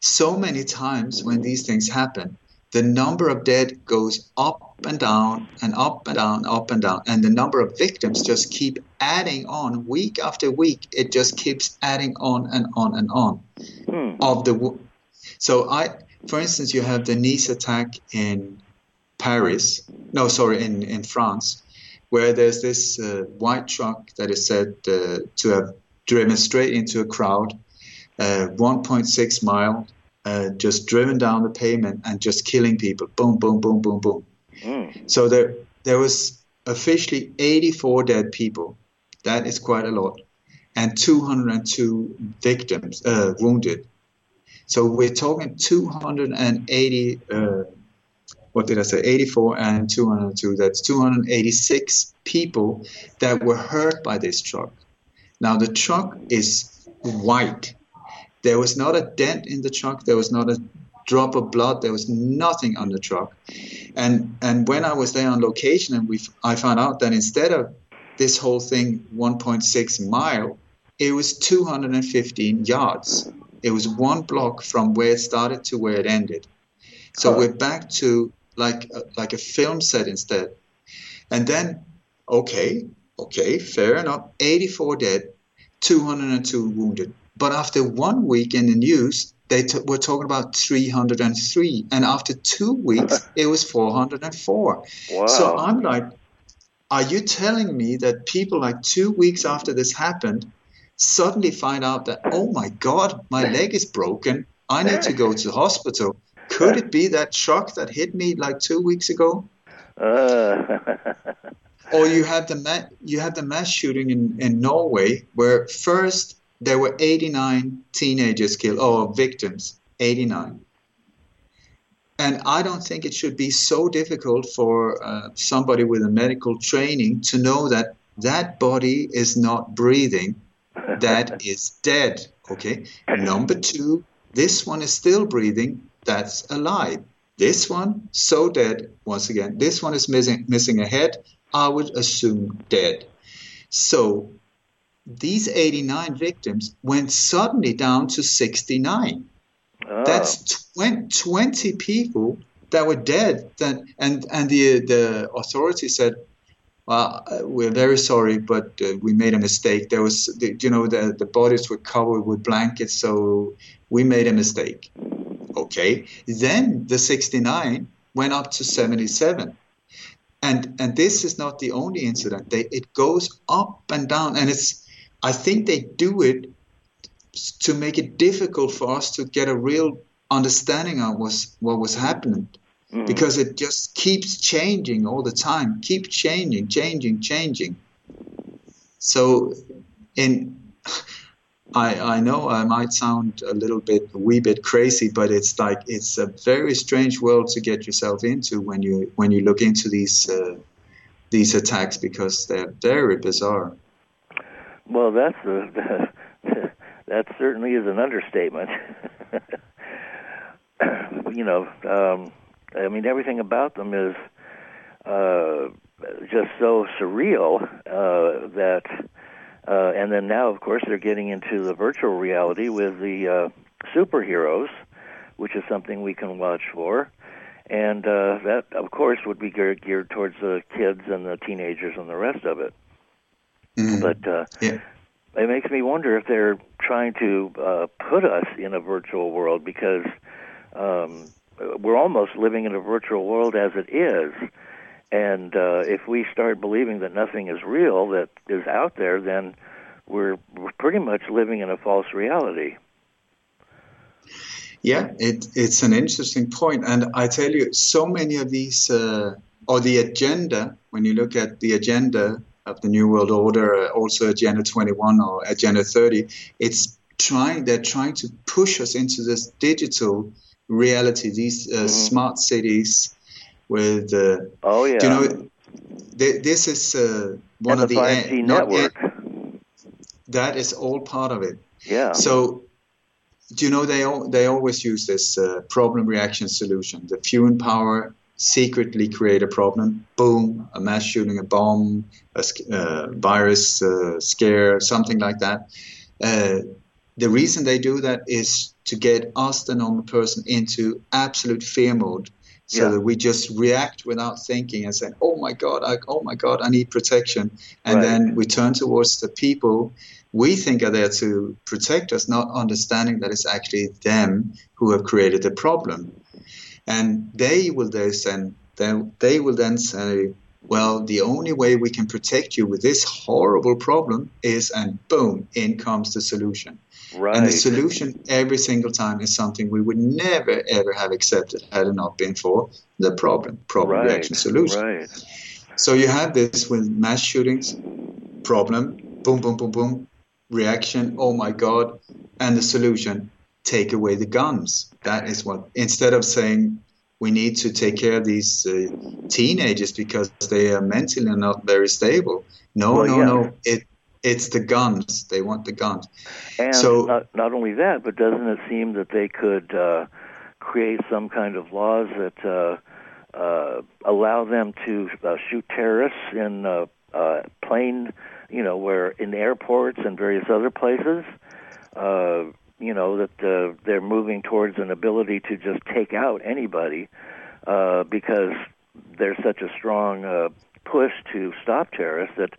so many times when these things happen, the number of dead goes up and down and up and down, up and down, and the number of victims just keep adding on week after week. It just keeps adding on and on and on. Hmm. Of the so I, for instance, you have the Nice attack in Paris. No, sorry, in in France, where there's this uh, white truck that is said uh, to have driven straight into a crowd, uh, 1.6 mile, uh, just driven down the pavement and just killing people. Boom, boom, boom, boom, boom. Mm. So there, there was officially 84 dead people. That is quite a lot, and 202 victims uh, wounded. So we're talking 280. Uh, what did I say? 84 and 202. That's 286 people that were hurt by this truck. Now the truck is white. There was not a dent in the truck. There was not a drop of blood. There was nothing on the truck. And and when I was there on location, and we I found out that instead of this whole thing 1.6 mile, it was 215 yards. It was one block from where it started to where it ended. So we're back to like a, like a film set instead. And then, okay, okay, fair enough. 84 dead, 202 wounded. But after one week in the news, they t- were talking about 303. And after two weeks, it was 404. Wow. So I'm like, are you telling me that people like two weeks after this happened suddenly find out that, oh my God, my leg is broken. I need to go to the hospital. Could it be that truck that hit me like two weeks ago? Uh. or you have the ma- you have the mass shooting in, in Norway where first there were 89 teenagers killed or victims 89 and I don't think it should be so difficult for uh, somebody with a medical training to know that that body is not breathing that is dead okay number 2 this one is still breathing that's alive this one so dead once again this one is missing missing a head I would assume dead. So these 89 victims went suddenly down to 69. Oh. That's 20, 20 people that were dead. Then, and and the the authority said, "Well, uh, we're very sorry, but uh, we made a mistake. There was, the, you know, the the bodies were covered with blankets, so we made a mistake." Okay. Then the 69 went up to 77. and and this is not the only incident. They, it goes up and down, and it's. I think they do it to make it difficult for us to get a real understanding of was what was happening mm. because it just keeps changing all the time keep changing changing changing so in I, I know I might sound a little bit a wee bit crazy, but it's like it's a very strange world to get yourself into when you when you look into these uh, these attacks because they're very bizarre. Well, that's a, that certainly is an understatement. you know, um, I mean, everything about them is uh, just so surreal uh, that, uh, and then now, of course, they're getting into the virtual reality with the uh, superheroes, which is something we can watch for. And uh, that, of course, would be geared, geared towards the kids and the teenagers and the rest of it. Mm-hmm. But uh, yeah. It makes me wonder if they're trying to uh, put us in a virtual world because um, we're almost living in a virtual world as it is. And uh, if we start believing that nothing is real that is out there, then we're, we're pretty much living in a false reality. Yeah, it, it's an interesting point. and I tell you, so many of these, uh, or the agenda. When you look at the agenda of the New World Order, uh, also Agenda 21 or Agenda 30, it's trying. They're trying to push us into this digital reality. These uh, mm-hmm. smart cities with. Uh, oh yeah. you know, th- this is uh, one and of the 5G network. that is all part of it. Yeah. So, do you know they all, they always use this uh, problem reaction solution? The few in power secretly create a problem. Boom, a mass shooting, a bomb, a uh, virus uh, scare, something like that. Uh, the reason they do that is to get us, the normal person, into absolute fear mode, so yeah. that we just react without thinking and say, "Oh my God, I, oh my God, I need protection," and right. then we turn towards the people we think are there to protect us, not understanding that it's actually them who have created the problem, and they will then then they will then say, well, the only way we can protect you with this horrible problem is, and boom, in comes the solution. Right. And the solution every single time is something we would never ever have accepted had it not been for the problem, problem right. reaction solution. Right. So you have this with mass shootings, problem, boom, boom, boom, boom, reaction, oh my God, and the solution, take away the guns. That is what, instead of saying we need to take care of these uh, teenagers because they are mentally not very stable. No, well, no, yeah. no. It it's the guns. They want the guns. And so, not, not only that, but doesn't it seem that they could uh, create some kind of laws that uh, uh, allow them to uh, shoot terrorists in uh, uh, plane, you know, where in airports and various other places? Uh, you know that uh, they're moving towards an ability to just take out anybody uh, because there's such a strong uh, push to stop terrorists that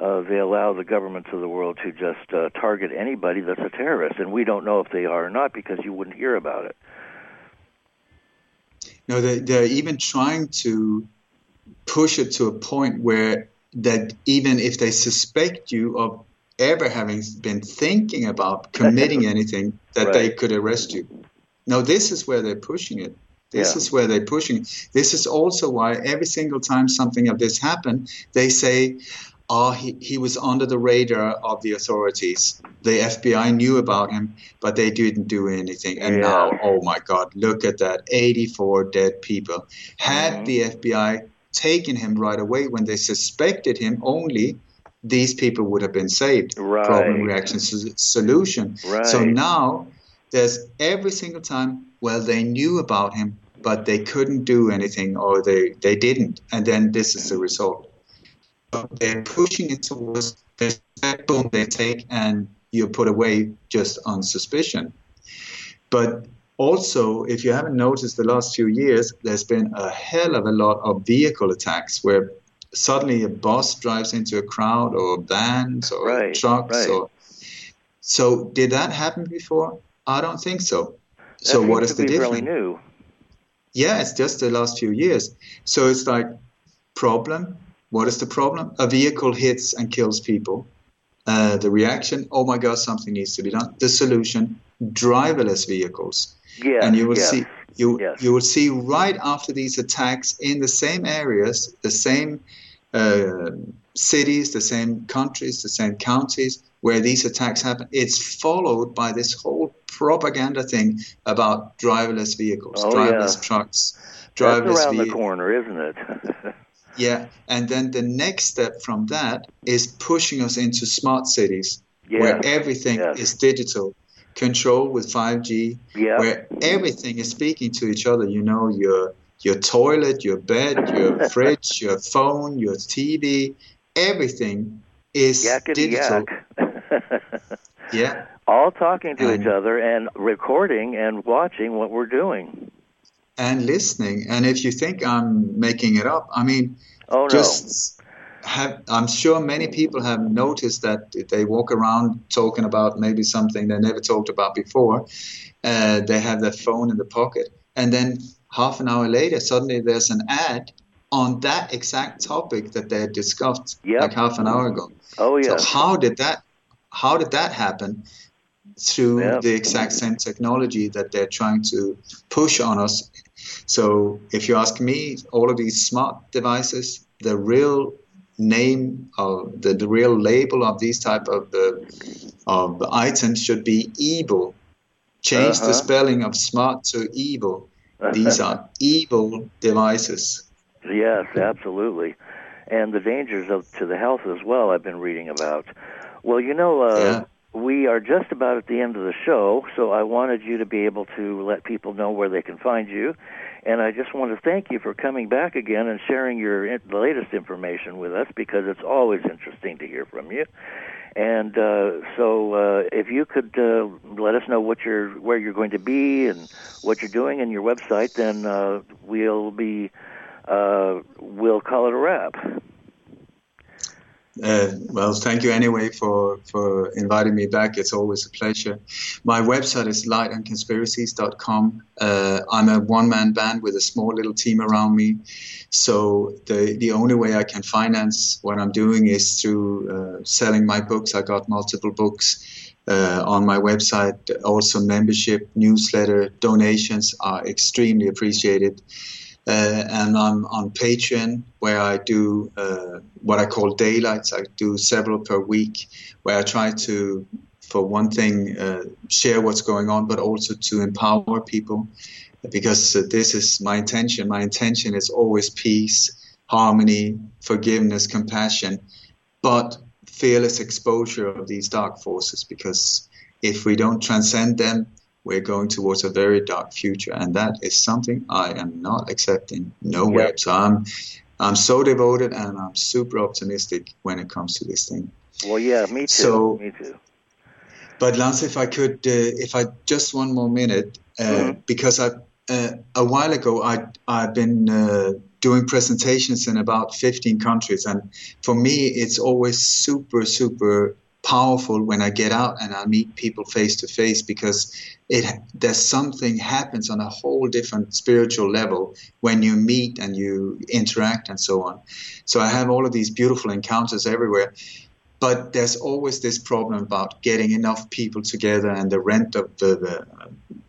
uh, they allow the governments of the world to just uh, target anybody that's a terrorist, and we don't know if they are or not because you wouldn't hear about it. No, they, they're even trying to push it to a point where that even if they suspect you of ever having been thinking about committing anything, that right. they could arrest you. Now, this is where they're pushing it. This yeah. is where they're pushing. This is also why every single time something of this happened, they say, oh, he, he was under the radar of the authorities. The FBI knew about him, but they didn't do anything. And yeah. now, oh my God, look at that 84 dead people. Had mm-hmm. the FBI taken him right away when they suspected him only, these people would have been saved. Right. Problem reaction solution. Right. So now there's every single time, well, they knew about him, but they couldn't do anything or they, they didn't. And then this is the result they're pushing it towards the boom they take and you're put away just on suspicion. But also, if you haven't noticed the last few years, there's been a hell of a lot of vehicle attacks where suddenly a bus drives into a crowd or vans or right, trucks right. or so did that happen before? I don't think so. That so what is the difference? Really new. Yeah, it's just the last few years. So it's like Problem. What is the problem? A vehicle hits and kills people. Uh, the reaction, oh my God, something needs to be done. The solution, driverless vehicles. Yeah, and you will yes, see you yes. you will see right after these attacks in the same areas, the same uh, cities, the same countries, the same counties where these attacks happen. It's followed by this whole propaganda thing about driverless vehicles, Oh, driverless yeah. trucks, That's driverless around the corner, isn't it? Yeah, and then the next step from that is pushing us into smart cities Yes, where everything yes. is digital, control with 5G, Yeah. where everything is speaking to each other. You know, your your toilet, your bed, your fridge, your phone, your TV, everything is digital. Yeah, All talking to each other and recording and watching what we're doing. and listening. And if you think I'm making it up, I mean, Oh no. just have i'm sure many people have noticed that they walk around talking about maybe something they never talked about before uh, they have their phone in the pocket and then half an hour later suddenly there's an ad on that exact topic that they had discussed Yep. like half an hour ago oh so how did that how did that happen through Yep. the exact same technology that they're trying to push on us so if you ask me all of these smart devices the real name of the, the real label of these type of uh, of items should be evil change Uh-huh. the spelling of smart to evil these are evil devices Yes, absolutely. And the dangers of to the health as well. I've been reading about. Well, you know, uh, Yeah. we are just about at the end of the show, so I wanted you to be able to let people know where they can find you. And I just want to thank you for coming back again and sharing your the latest information with us because it's always interesting to hear from you. And uh, so, uh, if you could uh, let us know what you're, where you're going to be, and what you're doing, and your website, then uh, we'll be, uh, we'll call it a wrap. Uh, well, thank you anyway for, for inviting me back. It's always a pleasure. My website is lightonconspiracies.com. Uh, I'm a one man band with a small little team around me. So the, the only way I can finance what I'm doing is through uh, selling my books. I got multiple books uh, on my website. Also, membership, newsletter, donations are extremely appreciated. Uh, and I'm on Patreon where I do uh, what I call daylights. I do several per week where I try to, for one thing, uh, share what's going on, but also to empower people because uh, this is my intention. My intention is always peace, harmony, forgiveness, compassion, but fearless exposure of these dark forces because if we don't transcend them, we're going towards a very dark future, and that is something I am not accepting nowhere. Yep. So I'm, I'm so devoted, and I'm super optimistic when it comes to this thing. Well, yeah, me too. So- me too. But Lance, if I could, uh, if I just one more minute, uh, Mhm. because I uh, a while ago I I've been uh, doing presentations in about 15 countries, and for me it's always super super powerful when I get out and I meet people face to face because it there's something happens on a whole different spiritual level when you meet and you interact and so on. So I have all of these beautiful encounters everywhere but there's always this problem about getting enough people together and the rent of the, the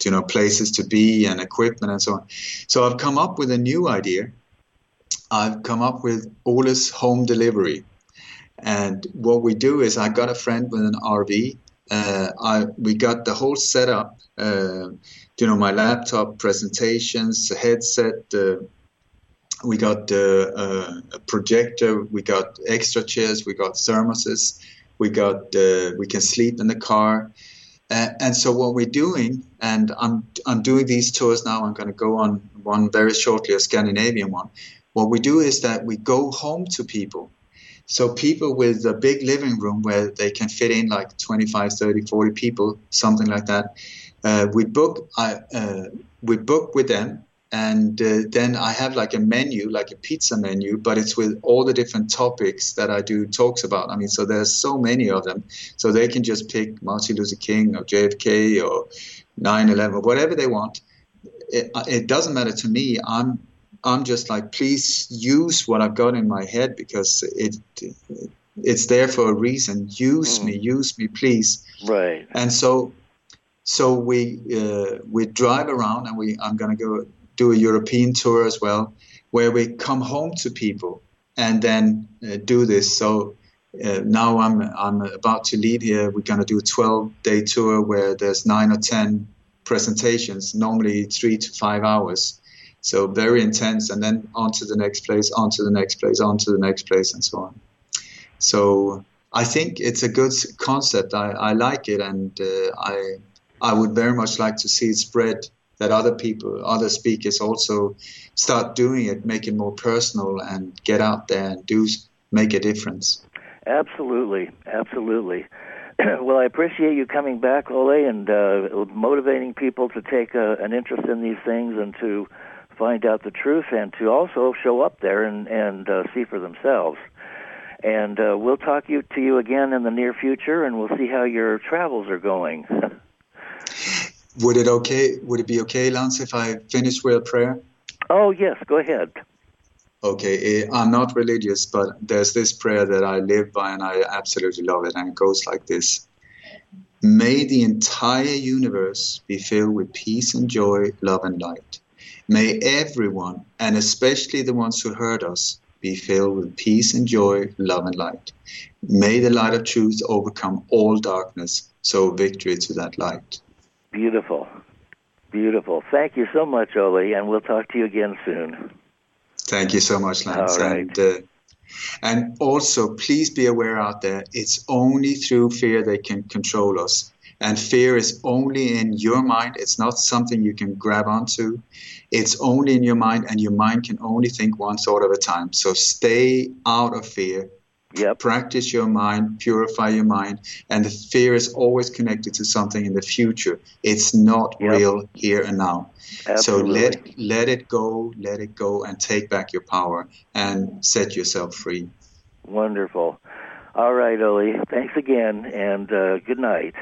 you know places to be and equipment and so on. So I've come up with a new idea. I've come up with Ole's home delivery, and what we do is I got a friend with an RV. Uh, I we got the whole setup. Uh, you know, my laptop, presentations, headset. Uh, we got uh, a projector, we got extra chairs, we got thermoses, we got we can sleep in the car, uh, and so what we're doing, and I'm I'm doing these tours now. I'm going to go on one very shortly, a Scandinavian one. What we do is that we go home to people. So people with a big living room where they can fit in like 25, 30, 40 people, something like that. Uh, we book, I, uh, we book with them and uh, then I have like a menu, like a pizza menu, but it's with all the different topics that I do talks about. I mean, so there's so many of them, so they can just pick Martin Luther King or JFK or 9/11 or whatever they want. It, it doesn't matter to me. I'm I'm just like, please use what I've got in my head because it, it it's there for a reason. Use mm. me, use me, please. Right. And so, so we uh, we drive around, and we I'm gonna go do a European tour as well, where we come home to people and then uh, do this. So uh, now I'm I'm about to lead here. We're gonna do a 12 day tour where there's nine or ten presentations, normally three to five hours. So very intense, and then on to the next place, on to the next place, on to the next place, and so on. So I think it's a good concept. I, I like it, and uh, I I would very much like to see it spread. That other people, other speakers, also start doing it, make it more personal, and get out there and do make a difference. Absolutely, absolutely. well, I appreciate you coming back, Ole, and uh, motivating people to take uh, an interest in these things and to find out the truth, and to also show up there and and uh, see for themselves. And uh, we'll talk you, to you again in the near future, and we'll see how your travels are going. would it okay? Would it be okay, Lance, if I finish with a prayer? Oh yes, go ahead. Okay, eh, I'm not religious, but there's this prayer that I live by, and I absolutely love it, and it goes like this. May the entire universe be filled with peace and joy, love and light. May everyone, and especially the ones who hurt us, be filled with peace and joy, love and light. May the light of truth overcome all darkness, so victory to that light. Beautiful. Beautiful. Thank you so much, Ole, and we'll talk to you again soon. Thank you so much, Lance. And, uh, and also, please be aware out there, it's only through fear they can control us. And fear is only in your mind. It's not something you can grab onto. It's only in your mind, and your mind can only think one thought at a time. So stay out of fear. Yep. Practice your mind, purify your mind, and the fear is always connected to something in the future. It's not yep. real here and now. Absolutely. So let let it go, let it go, and take back your power and set yourself free. Wonderful. All right, Ole. Thanks again, and uh, good night.